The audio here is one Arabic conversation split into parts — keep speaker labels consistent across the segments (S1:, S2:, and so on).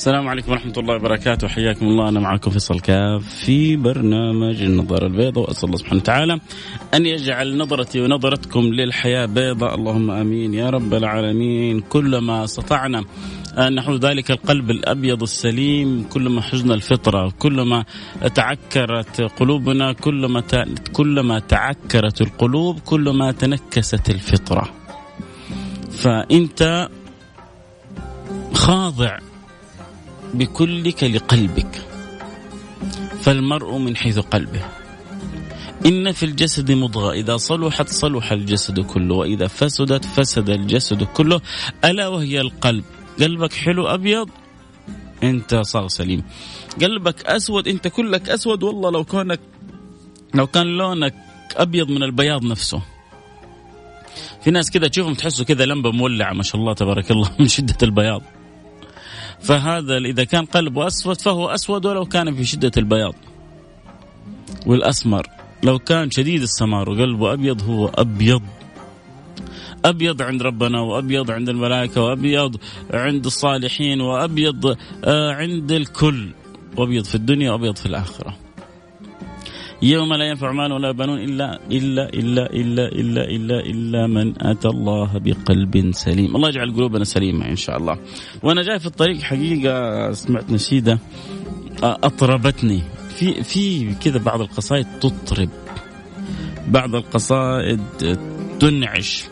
S1: السلام عليكم ورحمة الله وبركاته. حياكم الله. أنا معكم فيصل الكاف في برنامج النظارة البيضاء. وأسأل الله سبحانه وتعالى أن يجعل نظرتي ونظرتكم للحياة بيضاء. اللهم آمين يا رب العالمين. كلما استطعنا نحو ذلك القلب الأبيض السليم كلما حزن الفطرة كلما تعكرت قلوبنا كلما كلما تعكرت القلوب كلما تنكست الفطرة. فأنت خاضع بكلك لقلبك فالمرء من حيث قلبه. إن في الجسد مضغة إذا صلحت صلح الجسد كله وإذا فسدت فسد الجسد كله ألا وهي القلب. قلبك حلو أبيض أنت صار سليم. قلبك أسود أنت كلك أسود والله لو كونك لو كان لونك أبيض من البياض نفسه. في ناس كذا تشوفهم تحسوا كذا لمبة مولعة ما شاء الله تبارك الله من شدة البياض. فهذا إذا كان قلبه أسود فهو أسود ولو كان في شدة البياض والأسمر. لو كان شديد السمار وقلبه أبيض هو أبيض. أبيض عند ربنا وأبيض عند الملائكة وأبيض عند الصالحين وأبيض آه، عند الكل. وأبيض في الدنيا وأبيض في الآخرة. يوم لا ينفع مال ولا بنون إلا إلا إلا إلا إلا إلا إلا من أتى الله بقلب سليم. الله يجعل قلوبنا سليمة إن شاء الله. وأنا جاي في الطريق حقيقة سمعت نشيدة أطربتني. في في كذا بعض القصائد تطرب. بعض القصائد تنعش.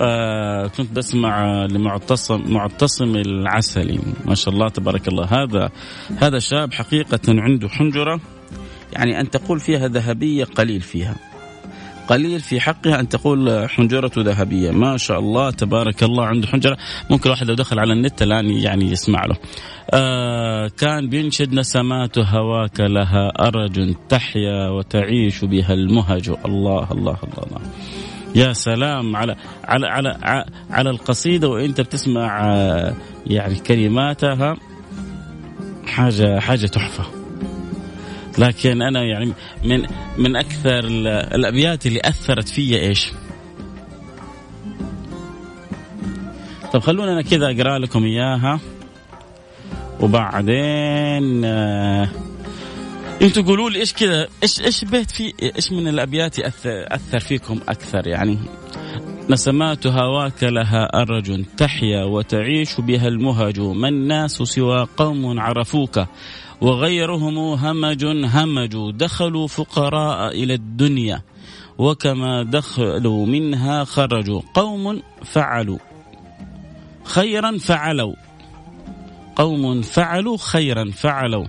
S1: آه كنت بسمع لمعتصم معتصم العسلي. ما شاء الله تبارك الله. هذا هذا شاب حقيقة عنده حنجرة. يعني أن تقول فيها ذهبية قليل فيها. قليل في حقها أن تقول حنجرة ذهبية. ما شاء الله تبارك الله عنده حنجرة. ممكن الواحد لو دخل على النت الآن يعني يسمع له. آه كان بينشد نسمات هواك لها أرج تحيا وتعيش بها المهج. الله الله الله, الله. يا سلام على على على على القصيدة وانت بتسمع آه، يعني كلماتها حاجة حاجة تحفة. لكن أنا يعني من من أكثر الأبيات اللي أثرت في إيش؟ طب خلونا أنا كذا أقرأ لكم إياها. وبعدين آه أنتوا قولوا لي إيش كذا إيش إيش بيت في إيش من الأبيات ياثر أثر فيكم أكثر يعني؟ نسمات هواك لها أرج تحيا وتعيش بها المهج ما الناس سوى قوم عرفوك. وغيرهم همج همجوا دخلوا فقراء إلى الدنيا وكما دخلوا منها خرجوا. قوم فعلوا. خيرا فعلوا. قوم فعلوا خيرا فعلوا.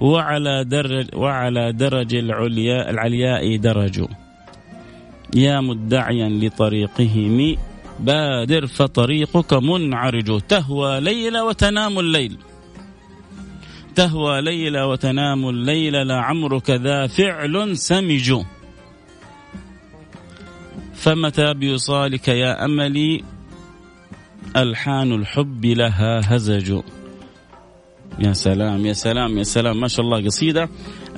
S1: وعلى درج وعلى درج العلياء العلياء درجوا. يا مدعيا لطريقهم بادر فطريقك منعرج. تهوى ليل وتنام الليل. تهوى ليل وتنام الليل لعمرك ذا فعل سمج. فمتى بيصالك يا أملي؟ ألحان الحب لها هزج. يا سلام يا سلام يا سلام. ما شاء الله قصيدة.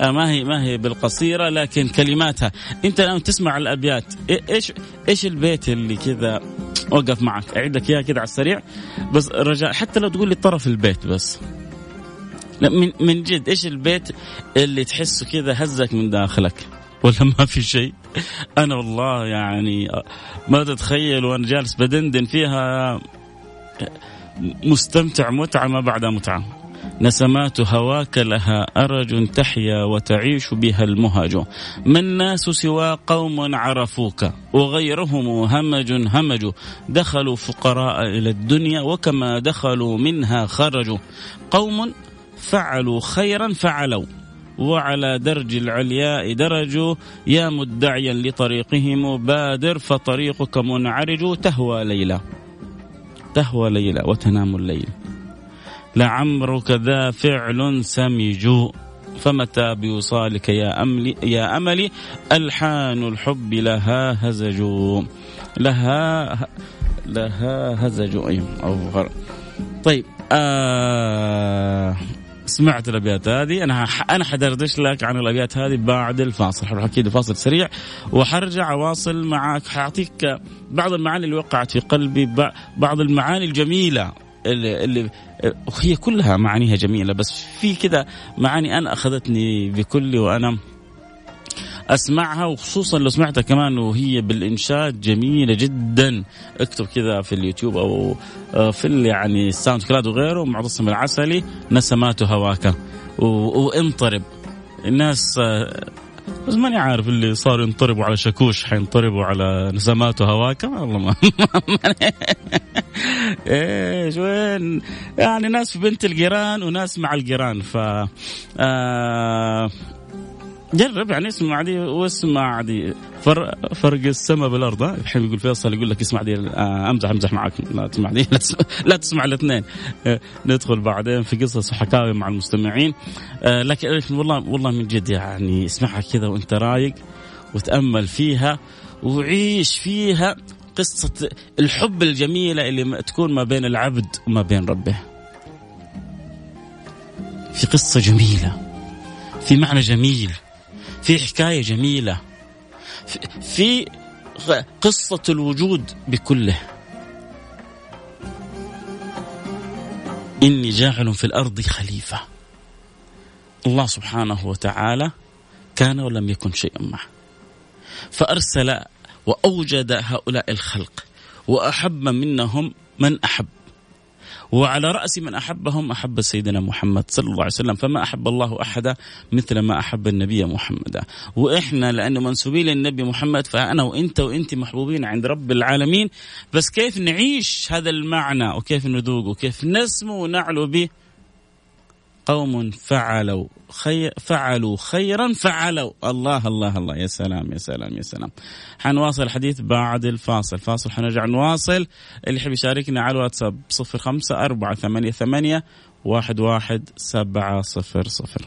S1: آه، ما هي ما هي بالقصيرة لكن كلماتها. أنت الآن تسمع الأبيات. إيش إيش البيت اللي كذا؟ وقف معك. أعيد لك إياه كذا على السريع. بس رجاء حتى لو تقول لي طرف البيت بس. من من جد إيش البيت اللي تحسه كذا هزك من داخلك؟ ولا ما في شيء؟ أنا والله يعني ما تتخيل وأنا جالس بدندن فيها مستمتع متعة ما بعدها متعة. نسمات هواك لها أرج تحيا وتعيش بها المهج ما الناس سوى قوم عرفوك وغيرهم همج همج. دخلوا فقراء إلى الدنيا وكما دخلوا منها خرجوا. قوم فعلوا خيرا فعلوا. وعلى درج العلياء درجوا. يا مدعيا لطريقهم بادر فطريقك منعرج. تهوى ليلى تهوى ليلى وتنام الليل. لعمرك ذا فعل سمج. فمتى بوصالك يا أملي يا أملي؟ ألحان الحب لها هزج. لها لها هزج. أو غر. طيب آه سمعت الأبيات هذه. أنا أنا حدردش لك عن الأبيات هذه بعد الفاصل. حروح أكيد فاصل سريع. وحرجع اواصل معك حاعطيك بعض المعاني اللي وقعت في قلبي بعض المعاني الجميلة اللي, اللي وهي كلها معانيها جميلة بس في كذا معاني أنا أخذتني بكل وأنا أسمعها وخصوصا لو سمعتها كمان وهي بالإنشاد جميلة جدا. اكتب كذا في اليوتيوب أو آه، في يعني الساوند كلاود وغيره معتصم العسلي نسمات هواك وانطرب. الناس آه، بس ماني عارف اللي صاروا ينطربوا على شاكوش حينطربوا على نسمات هواك والله ما إيش وين؟ يعني ناس في بنت الجيران وناس مع الجيران. ف آه جرب يعني اسمع دي واسمع دي. فرق, فرق السماء بالأرض الحين يقول فيصل يقول لك اسمع دي آه، أمزح أمزح معك. لا تسمع دي لا تسمع, لا تسمع الاثنين. آه، ندخل بعدين في قصص وحكاوي مع المستمعين. آه، لكن والله والله من جد يعني اسمعها كذا وأنت رايق وتأمل فيها وعيش فيها قصة الحب الجميلة اللي تكون ما بين العبد وما بين ربه. في قصة جميلة في معنى جميل. في حكاية جميلة. في قصة الوجود بكله. إني جاعل في الأرض خليفة. الله سبحانه وتعالى كان ولم يكن شيئا معه. فأرسل وأوجد هؤلاء الخلق وأحب منهم من أحب. وعلى رأس من أحبهم أحب سيدنا محمد صلى الله عليه وسلم فما أحب الله أحدا مثل ما أحب النبي محمد وإحنا لأنه منسوبين للنبي محمد فأنا وإنت وإنت محبوبين عند رب العالمين. بس كيف نعيش هذا المعنى وكيف نذوق وكيف نسمو ونعلو به؟ قوم فعلوا خير فعلوا خيرا فعلوا. الله الله الله. يا سلام يا سلام يا سلام. حنواصل الحديث بعد الفاصل. فاصل حنرجع نواصل. اللي يحب يشاركنا على الواتساب صفر خمسة أربعة ثمانية ثمانية واحد واحد سبعة صفر صفر.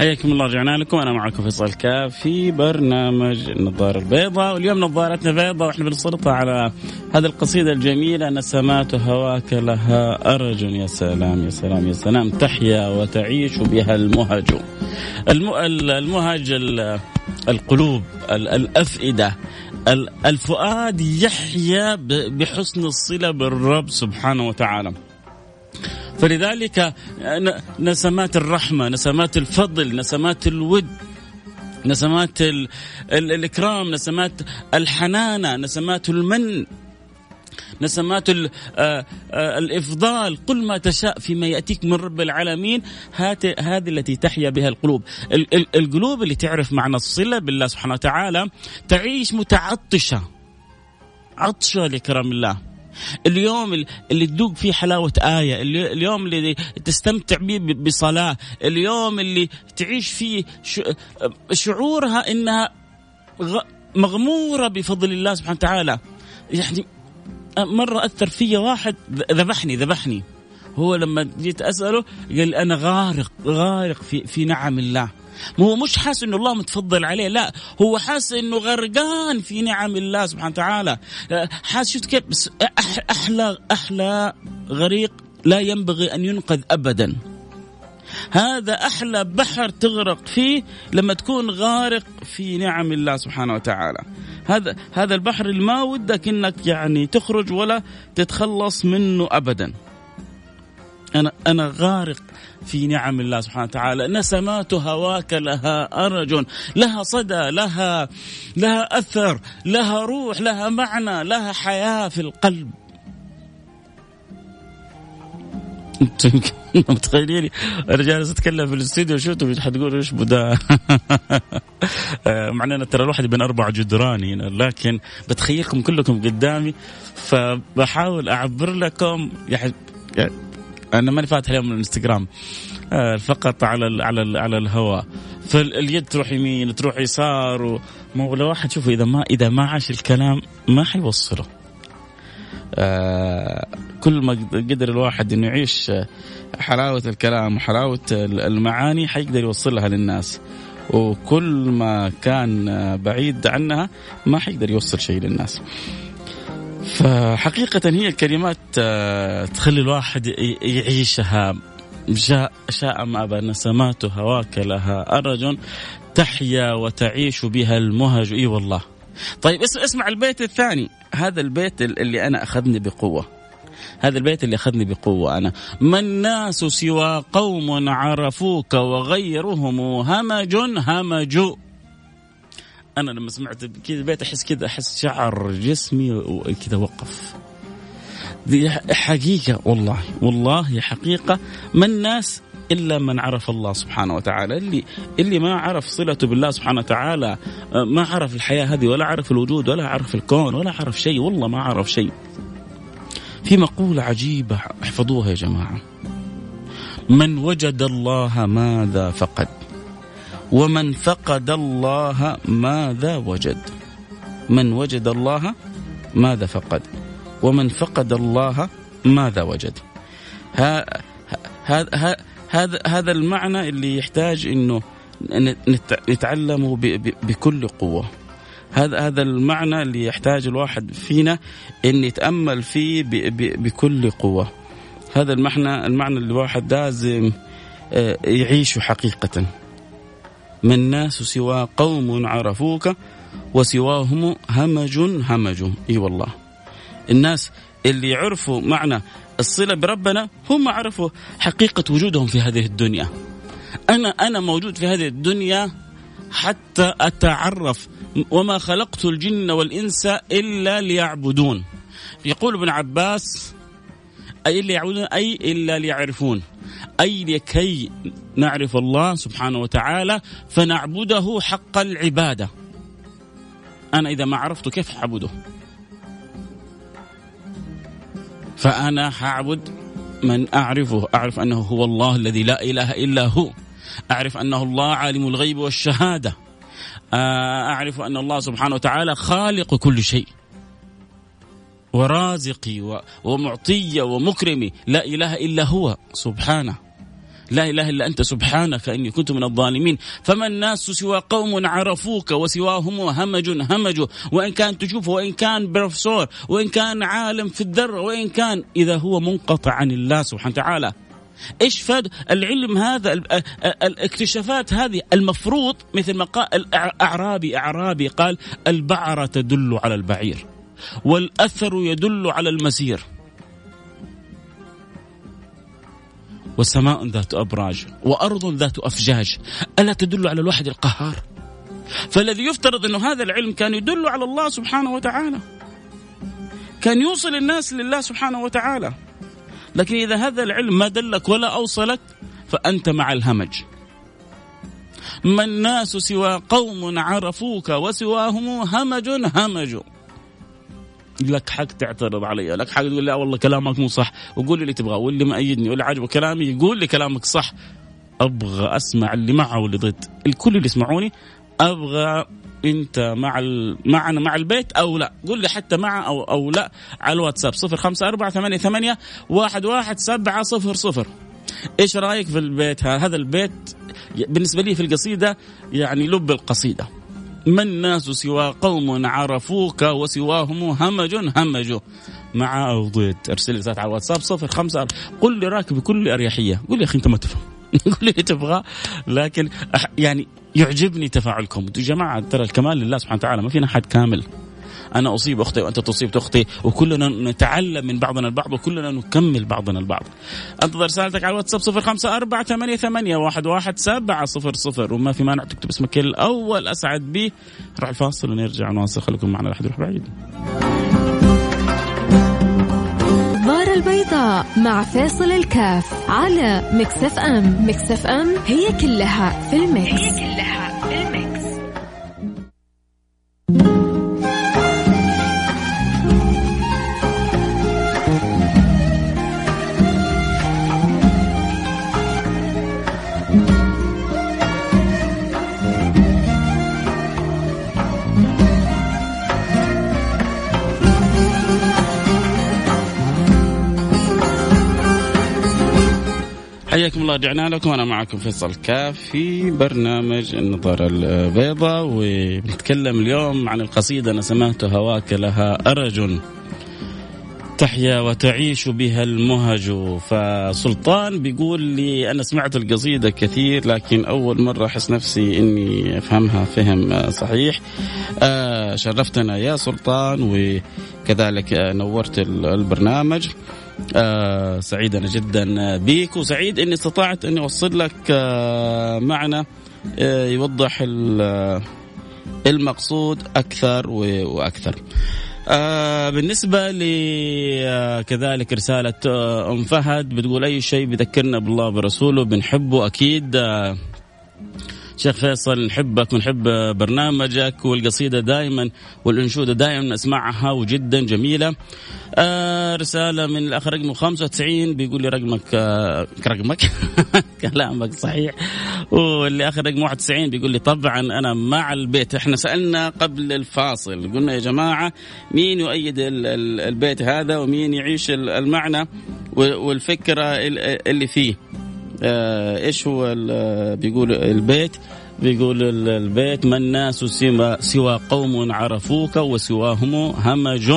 S1: حياكم الله رجعنا لكم. أنا معكم فيصل كاف في برنامج النظاره البيضاء. واليوم نظارتنا بيضاء وإحنا بنسلطها على هذه القصيدة الجميلة نسمات هواك لها أرج. يا سلام يا سلام يا سلام. تحيا وتعيش بها المهج. المهج القلوب الأفئدة الفؤاد يحيا بحسن الصلة بالرب سبحانه وتعالى. فلذلك نسمات الرحمة نسمات الفضل نسمات الود نسمات ال ال الإكرام نسمات الحنانة نسمات المن نسمات ال آ آ الإفضال. قل ما تشاء فيما يأتيك من رب العالمين. هذه التي تحيا بها القلوب. القلوب اللي تعرف معنى الصلة بالله سبحانه وتعالى تعيش متعطشة. عطشة لكرم الله. اليوم اللي تذوق فيه حلاوة آية اليوم اللي تستمتع به بصلاة اليوم اللي تعيش فيه شعورها إنها مغمورة بفضل الله سبحانه وتعالى. يعني مرة أثر في واحد ذبحني ذبحني. هو لما جيت أسأله قال أنا غارق غارق في, في نعم الله. هو مش حاسس إنه الله متفضل عليه لا هو حاسس إنه غرقان في نعم الله سبحانه وتعالى. حاسس شفت كيف بس أحلى أحلى غريق لا ينبغي أن ينقذ ابدا. هذا أحلى بحر تغرق فيه لما تكون غارق في نعم الله سبحانه وتعالى. هذا هذا البحر اللي ما ودك انك يعني تخرج ولا تتخلص منه ابدا. أنا أنا غارق في نعم الله سبحانه وتعالى. نسمات هواك لها أرج لها صدى لها لها أثر لها روح لها معنى لها حياة في القلب. أنتم متخيلين أنا جالس أتكلم في الاستوديو شفتوا حتقولوا إيش بدا مع إننا ترى الواحد بين أربع جدران هنا لكن بتخيلكم كلكم قدامي فبحاول أعبر لكم يعني أنا ماني فاتح اليوم الانستغرام. آه، فقط على ال على ال على الهواء. فاليد تروح يمين تروح يسار وما لو واحد شوفوا إذا ما إذا ما عاش الكلام ما حيوصله. آه كل ما قدر الواحد إنه يعيش حلاوة الكلام وحلاوه المعاني حيقدر يوصلها للناس. وكل ما كان بعيد عنها ما حيقدر يوصل شيء للناس. فحقيقة هي الكلمات آه، تخلي الواحد يعيشها. جاء شاء ما أبى هواك لها أرج تحيا وتعيش بها المهج. إي والله. طيب اسمع البيت الثاني. هذا البيت اللي أنا أخذني بقوة. هذا البيت اللي أخذني بقوة أنا. ما الناس سوى قوم عرفوك وغيرهم همج همجوا أنا لما سمعت كذا البيت أحس كذا أحس شعر جسمي وكذا وقف. دي حقيقة والله والله حقيقة. ما الناس إلا من عرف الله سبحانه وتعالى. اللي اللي ما عرف صلته بالله سبحانه وتعالى ما عرف الحياة هذه ولا عرف الوجود ولا عرف الكون ولا عرف شيء والله ما عرف شيء. في مقولة عجيبة احفظوها يا جماعة. من وجد الله ماذا فقد؟ ومن فقد الله ماذا وجد؟ من وجد الله ماذا فقد؟ ومن فقد الله ماذا وجد؟ هذا هذا هذا المعنى اللي يحتاج إنه نتعلمه بكل قوة. هذا هذا المعنى اللي يحتاج الواحد فينا إن يتأمل فيه بكل قوة. هذا المعنى المعنى اللي الواحد لازم آه، يعيشه حقيقة. ما الناس سوى قوم عرفوك وسواهم همج همج. إي والله. الناس اللي عرفوا معنى الصلة بربنا هم عرفوا حقيقة وجودهم في هذه الدنيا. أنا أنا موجود في هذه الدنيا حتى أتعرف وما خلقت الجن والإنس إلا ليعبدون. يقول ابن عباس أي اللي يعبدون أي إلا ليعرفون. أي لكي نعرف الله سبحانه وتعالى فنعبده حق العبادة؟ أنا إذا ما عرفته كيف أعبده فأنا حأعبد من أعرفه أعرف أنه هو الله الذي لا إله إلا هو أعرف أنه الله عالم الغيب والشهادة آه، أعرف أن الله سبحانه وتعالى خالق كل شيء. ورازقي ومعطي ومكرمي. لا إله إلا هو. سبحانه. لا إله إلا أنت. سبحانك إني كنت من الظالمين. فما الناس سوى قوم عرفوك وسواهم همج همج. وإن كان تشوف وإن كان بروفيسور وإن كان عالم في الذرة وإن كان إذا هو منقطع عن الله سبحانه وتعالى. إيش فاد العلم هذا الاكتشافات هذه. المفروض مثل ما قال أعرابي أعرابي قال البعرة تدل على البعير. والأثر يدل على المسير. وسماء ذات أبراج وأرض ذات أفجاج. ألا تدل على الواحد القهار؟ فالذي يفترض أنه هذا العلم كان يدل على الله سبحانه وتعالى. كان يوصل الناس لله سبحانه وتعالى. لكن إذا هذا العلم ما دلك ولا أوصلك فأنت مع الهمج. ما الناس سوى قوم عرفوك وسواهم همج همج. لك حق تعترض علي لك حق تقول لا والله كلامك مو صح وقول لي اللي تبغاه واللي مأيدني واللي عاجبه كلامي يقول لي كلامك صح. أبغى أسمع اللي معه واللي ضد. الكل اللي يسمعوني أبغى أنت مع ال... معنا مع البيت أو لا. قول لي حتى مع أو أو لا على الواتساب صفر خمسة أربعة ثمانية ثمانية واحد واحد سبعة صفر صفر. إيش رأيك في البيت؟ هذا البيت بالنسبة لي في القصيدة يعني لب القصيدة. ما الناس سوى قوم عرفوك وسواهم همج همجوا مع أو ضد أرسل لي على الواتساب صفر خمسة قل لي راكب بكل أريحية. قل لي يا أخي أنت ما تفهم. قل لي تبغى. لكن يعني يعجبني تفاعلكم. يا جماعة ترى الكمال لله سبحانه وتعالى ما فينا حد كامل. أنا أصيب أختي وأنت تصيب أختي وكلنا نتعلم من بعضنا البعض وكلنا نكمل بعضنا البعض. أنتظر رسالتك على الواتساب صفر خمسة أربعة ثمانية, ثمانية واحد, واحد سبعة صفر صفر. وما في مانع تكتب اسمك الأول أسعد به نروح الفاصل ونرجع نواصل. خليكم معنا لا أحد يروح بعيد
S2: البيضاء مع فيصل الكاف على Mix FM. Mix FM هي كلها في ال mix, هي كلها
S1: حياكم الله رجعنا لكم. أنا معكم فيصل كاف في برنامج النظارة البيضاء وبنتكلم اليوم عن القصيدة أنا سمعت هواك لها ارج تحيا وتعيش بها المهج. فسلطان بيقول لي أنا سمعت القصيدة كثير لكن أول مرة أحس نفسي إني أفهمها فهم صحيح. آه شرفتنا يا سلطان وكذلك نورت البرنامج. آه سعيد أنا جدا بيك وسعيد إني استطعت إني أوصل لك آه معنى آه يوضح المقصود أكثر وأكثر. آه بالنسبة لي كذلك رسالة آه أم فهد بتقول أي شيء بذكرنا بالله برسوله بنحبه أكيد آه شيخ فيصل نحبك ونحب برنامجك والقصيدة دائما والأنشودة دائما أسمعها وجدا جميلة. آه رسالة من الأخ رقمه 95 بيقول لي رقمك آه رقمك؟ كلامك صحيح. واللي آخر رقم 91 بيقول لي طبعا أنا مع البيت. إحنا سألنا قبل الفاصل قلنا يا جماعة مين يؤيد البيت هذا ومين يعيش المعنى والفكرة اللي فيه؟ إيش هو بيقول البيت؟ بيقول البيت ما الناس سوى, سوى قوم عرفوك وسواهم همج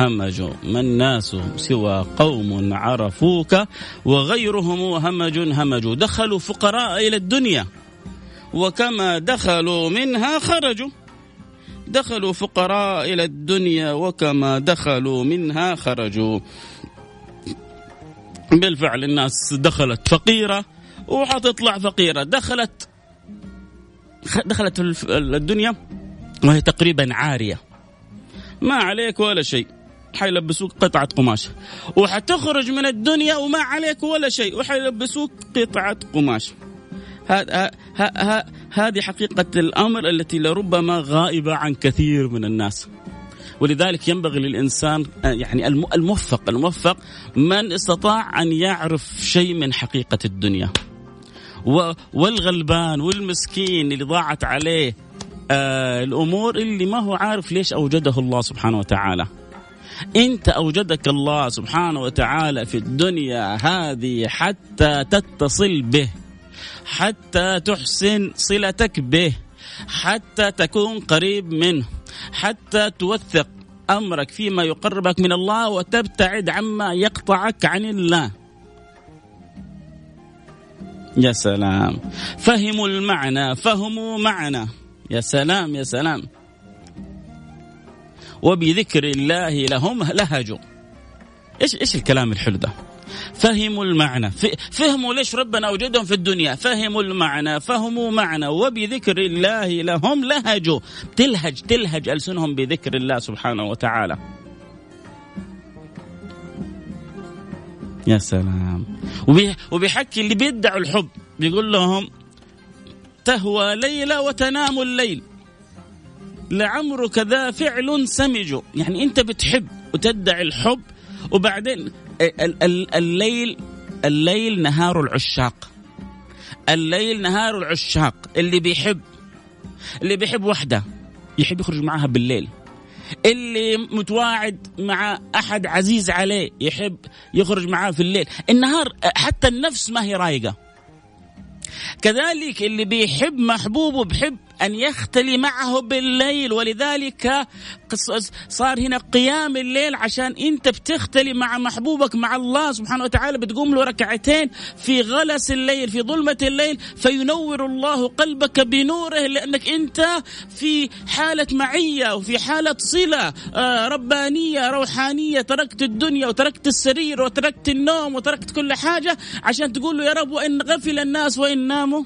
S1: همج. ما الناس سوى قوم عرفوك وغيرهم همج همج. دخلوا فقراء إلى الدنيا وكما دخلوا منها خرجوا. دخلوا فقراء إلى الدنيا وكما دخلوا منها خرجوا. بالفعل الناس دخلت فقيرة وحتطلع فقيرة. دخلت دخلت الدنيا وهي تقريبا عارية. ما عليك ولا شيء. حيلبسوك قطعة قماش. وحتخرج من الدنيا وما عليك ولا شيء. وحيلبسوك قطعة قماش. هذه حقيقة الأمر التي لربما غائبة عن كثير من الناس. ولذلك ينبغي للإنسان يعني الموفق الموفق من استطاع أن يعرف شيء من حقيقة الدنيا. والغلبان والمسكين اللي ضاعت عليه آه الأمور اللي ما هو عارف ليش أوجده الله سبحانه وتعالى. إنت أوجدك الله سبحانه وتعالى في الدنيا هذه حتى تتصل به حتى تحسن صلتك به حتى تكون قريب منه. حتى توثق أمرك فيما يقربك من الله وتبتعد عما يقطعك عن الله. يا سلام. فهموا المعنى فهموا معنى. يا سلام يا سلام. وبذكر الله لهم لهجوا. إيش إيش الكلام الحلو ده؟ فهموا المعنى. فهموا ليش ربنا اوجدهم في الدنيا. فهموا المعنى فهموا معنى وبذكر الله لهم لهجوا. تلهج تلهج ألسنهم بذكر الله سبحانه وتعالى. يا سلام. وبيحكي اللي بيدعوا الحب. بيقول لهم تهوى ليلة وتنام الليل. لعمرك ذا فعل سمج. يعني أنت بتحب وتدعي الحب وبعدين الليل الليل نهار العشاق. الليل نهار العشاق. اللي بيحب اللي بيحب وحده يحب يخرج معها بالليل. اللي متواعد مع أحد عزيز عليه يحب يخرج معاه في الليل. النهار حتى النفس ما هي رايقة. كذلك اللي بيحب محبوبه بحب أن يختلي معه بالليل. ولذلك صار هنا قيام الليل عشان أنت بتختلي مع محبوبك مع الله سبحانه وتعالى. بتقوم له ركعتين في غلس الليل في ظلمة الليل فينور الله قلبك بنوره لأنك أنت في حالة معية وفي حالة صلة آه، ربانية روحانية. تركت الدنيا وتركت السرير وتركت النوم وتركت كل حاجة عشان تقول له يا رب وإن غفل الناس وإن ناموا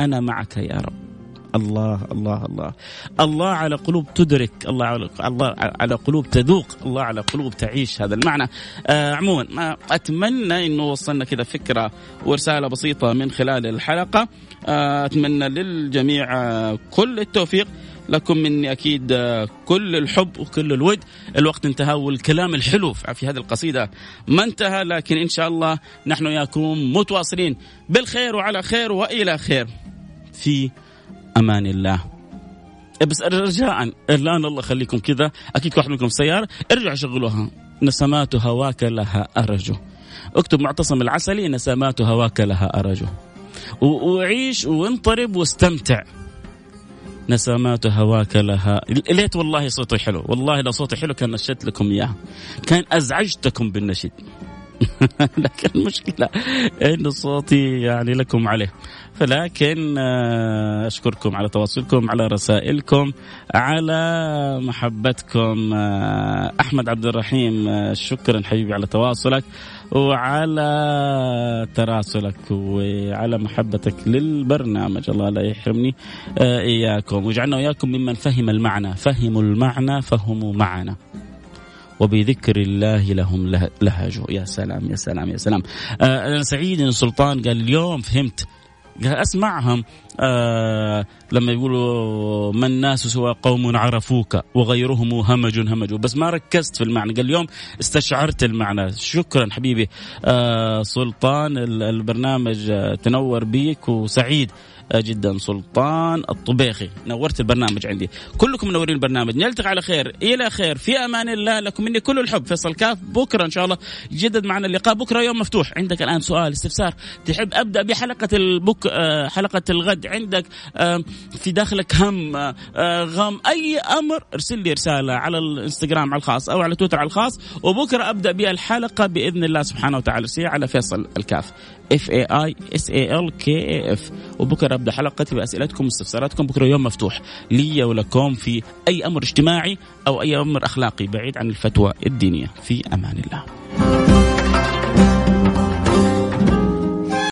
S1: أنا معك يا رب. الله الله الله. الله على قلوب تدرك الله على الله على قلوب تذوق الله على قلوب تعيش هذا المعنى. آه عموما أتمنى إنه وصلنا كذا فكرة ورسالة بسيطة من خلال الحلقة. آه أتمنى للجميع آه كل التوفيق. لكم مني أكيد آه، كل الحب وكل الود. الوقت انتهى والكلام الحلو في هذه القصيدة ما انتهى لكن إن شاء الله نحن وياكم متواصلين. بالخير وعلى خير وإلى خير. في أمان الله. بس رجاء الان الله يخليكم كذا. أكيد واحد منكم سيارة. ارجعوا شغلوها. نسمات هواك لها أرجو. اكتب معتصم العسلي نسمات هواك لها أرجو. وعيش وانطرب واستمتع. نسمات هواك لها ليت والله صوتي حلو. والله لو صوتي حلو كان نشدت لكم إياه. كان أزعجتكم بالنشيد. لكن المشكلة إن صوتي يعني لكم عليه. فلكن آه، أشكركم على تواصلكم على رسائلكم على محبتكم آه، أحمد عبد الرحيم آه، شكرا حبيبي على تواصلك وعلى تراسلك وعلى محبتك للبرنامج. الله لا يحرمني إياكم. واجعلنا وإياكم ممن فهم المعنى. فهموا المعنى فهموا معنا. وبذكر الله لهم لهجوا يا سلام يا سلام يا سلام. أنا سعيد إن سلطان قال اليوم فهمت. أسمعهم. آه لما يقولوا ما الناس سوى قوم عرفوك وغيرهم همج همج. بس ما ركزت في المعنى. قال اليوم استشعرت المعنى. شكرا حبيبي. آه سلطان البرنامج آه، تنور بيك وسعيد. جدا سلطان الطبيخي. نورت البرنامج عندي. كلكم منورين البرنامج. نلتقي على خير. إلى خير. في أمان الله لكم. مني كل الحب. فيصل كاف بكرة إن شاء الله. يجدد معنا اللقاء. بكرة يوم مفتوح. عندك الآن سؤال استفسار. تحب أبدأ بحلقة البك آه، حلقة الغد؟ عندك آه، في داخلك هم آه، غم. أي أمر؟ ارسل لي رسالة على الإنستغرام على الخاص أو على تويتر على الخاص. وبكرة أبدأ بالحلقة بإذن الله سبحانه وتعالى. على فيصل الكاف. F A I S A L K A F وبكرة ابدا حلقتي بأسئلتكم واستفساراتكم. بكرة يوم مفتوح لي ولكم في أي أمر اجتماعي أو أي أمر أخلاقي بعيد عن الفتوى الدينية. في أمان الله.